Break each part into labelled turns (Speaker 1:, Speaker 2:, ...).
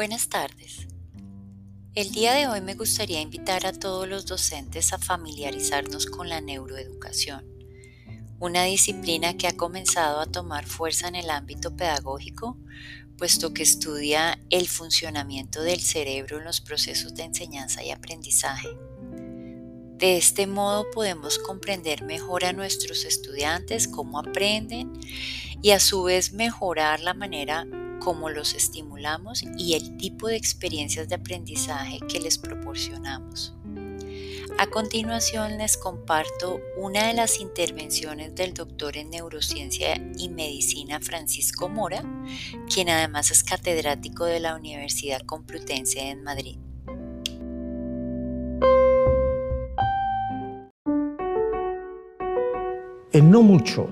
Speaker 1: Buenas tardes. El día de hoy me gustaría invitar a todos los docentes a familiarizarnos con la neuroeducación, una disciplina que ha comenzado a tomar fuerza en el ámbito pedagógico, puesto que estudia el funcionamiento del cerebro en los procesos de enseñanza y aprendizaje. De este modo podemos comprender mejor a nuestros estudiantes cómo aprenden y a su vez mejorar la manera como los estimulamos y el tipo de experiencias de aprendizaje que les proporcionamos. A continuación les comparto una de las intervenciones del doctor en neurociencia y medicina Francisco Mora, quien además es catedrático de la Universidad Complutense en Madrid.
Speaker 2: En no mucho,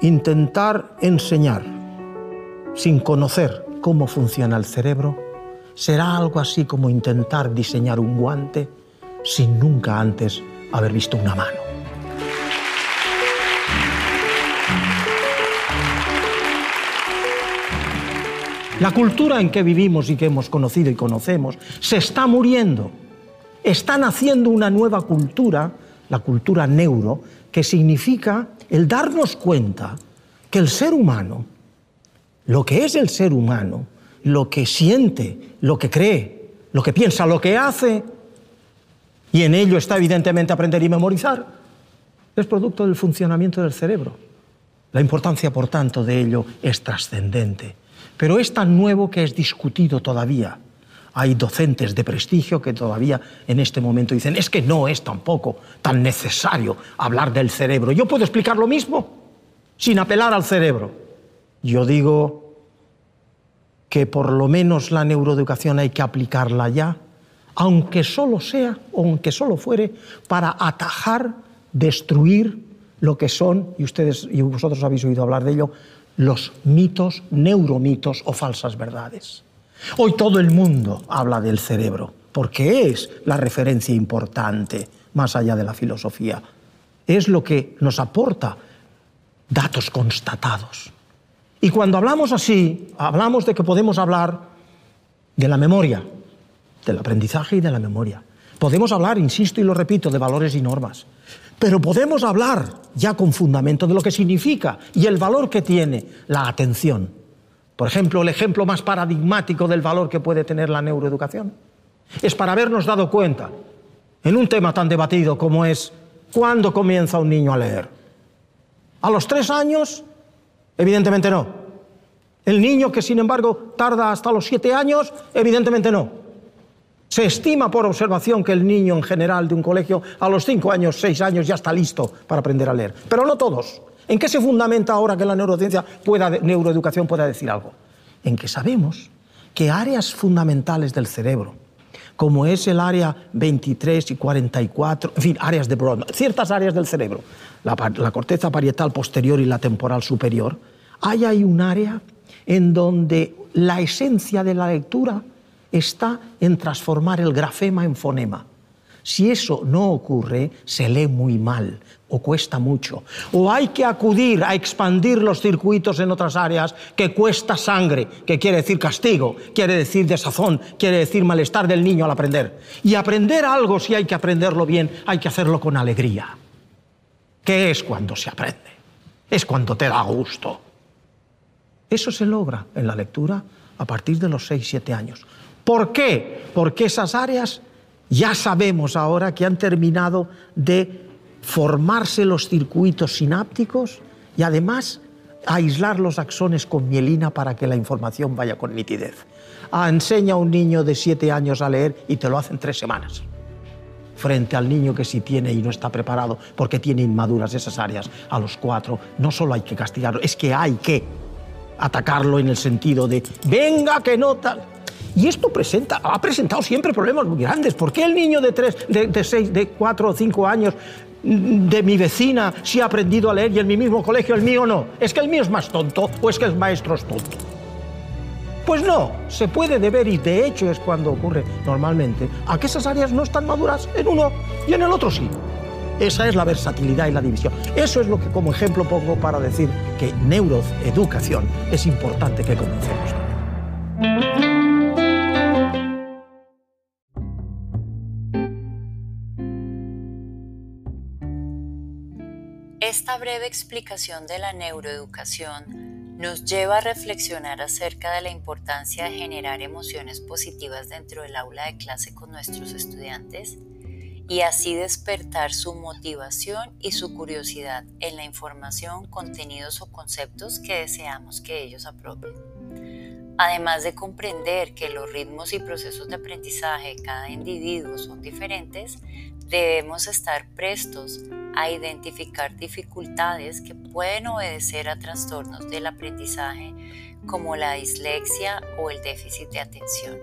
Speaker 2: intentar enseñar sin conocer cómo funciona el cerebro, será algo así como intentar diseñar un guante sin nunca antes haber visto una mano. La cultura en que vivimos y que hemos conocido y conocemos se está muriendo. Está naciendo una nueva cultura, la cultura neuro, que significa el darnos cuenta que el ser humano lo que es el ser humano, lo que siente, lo que cree, lo que piensa, lo que hace, y en ello está evidentemente aprender y memorizar, es producto del funcionamiento del cerebro. La importancia, por tanto, de ello es trascendente. Pero es tan nuevo que es discutido todavía. Hay docentes de prestigio que todavía en este momento dicen, es que no es tampoco tan necesario hablar del cerebro. Yo puedo explicar lo mismo sin apelar al cerebro. Yo digo que por lo menos la neuroeducación hay que aplicarla ya, aunque solo sea, aunque solo fuere, para atajar, destruir lo que son, y ustedes y vosotros habéis oído hablar de ello, los mitos, neuromitos o falsas verdades. Hoy todo el mundo habla del cerebro, porque es la referencia importante, más allá de la filosofía. Es lo que nos aporta datos constatados. Y cuando hablamos así, hablamos de que podemos hablar de la memoria, del aprendizaje y de la memoria. Podemos hablar, insisto y lo repito, de valores y normas. Pero podemos hablar ya con fundamento de lo que significa y el valor que tiene la atención. Por ejemplo, el ejemplo más paradigmático del valor que puede tener la neuroeducación es para habernos dado cuenta en un tema tan debatido como es cuándo comienza un niño a leer. A los tres años Evidentemente no. El niño que sin embargo tarda hasta los siete años, evidentemente no. Se estima por observación que el niño en general de un colegio a los cinco años, seis años ya está listo para aprender a leer. Pero no todos. ¿En qué se fundamenta ahora que la neurociencia pueda, neuroeducación pueda decir algo? En que sabemos que áreas fundamentales del cerebro, como es el área 23 y 44, en fin, áreas de Brodmann, ciertas áreas del cerebro, la, corteza parietal posterior y la temporal superior, hay ahí un área en donde la esencia de la lectura está en transformar el grafema en fonema. Si eso no ocurre, se lee muy mal o cuesta mucho. O hay que acudir a expandir los circuitos en otras áreas que cuesta sangre, que quiere decir castigo, quiere decir desazón, quiere decir malestar del niño al aprender. Y aprender algo, si hay que aprenderlo bien, hay que hacerlo con alegría. ¿Qué es cuando se aprende? Es cuando te da gusto. Eso se logra en la lectura a partir de los 6-7 años. ¿Por qué? Porque esas áreas ya sabemos ahora que han terminado de formarse los circuitos sinápticos y además aislar los axones con mielina para que la información vaya con nitidez. Ah, enseña a un niño de 7 años a leer y te lo hace en tres semanas frente al niño que sí tiene y no está preparado porque tiene inmaduras esas áreas a los cuatro, no solo hay que castigarlo, es que hay que atacarlo en el sentido de, venga que no tal. Y esto presenta, ha presentado siempre problemas muy grandes. ¿Por qué el niño de tres, de, de de cuatro o cinco años de mi vecina sí ha aprendido a leer y en mi mismo colegio el mío no? ¿Es que el mío es más tonto o es que el maestro es tonto? Pues no, se puede deber, y de hecho es cuando ocurre normalmente, a que esas áreas no están maduras en uno y en el otro sí. Esa es la versatilidad y la división. Eso es lo que como ejemplo pongo para decir que neuroeducación es importante que comencemos.
Speaker 1: Esta breve explicación de la neuroeducación nos lleva a reflexionar acerca de la importancia de generar emociones positivas dentro del aula de clase con nuestros estudiantes y así despertar su motivación y su curiosidad en la información, contenidos o conceptos que deseamos que ellos apropien. Además de comprender que los ritmos y procesos de aprendizaje de cada individuo son diferentes, debemos estar prestos a identificar dificultades que pueden obedecer a trastornos del aprendizaje como la dislexia o el déficit de atención.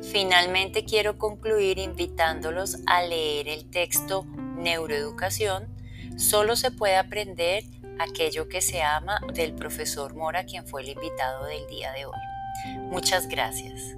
Speaker 1: Finalmente quiero concluir invitándolos a leer el texto Neuroeducación. Solo se puede aprender aquello que se ama del profesor Mora, quien fue el invitado del día de hoy. Muchas gracias.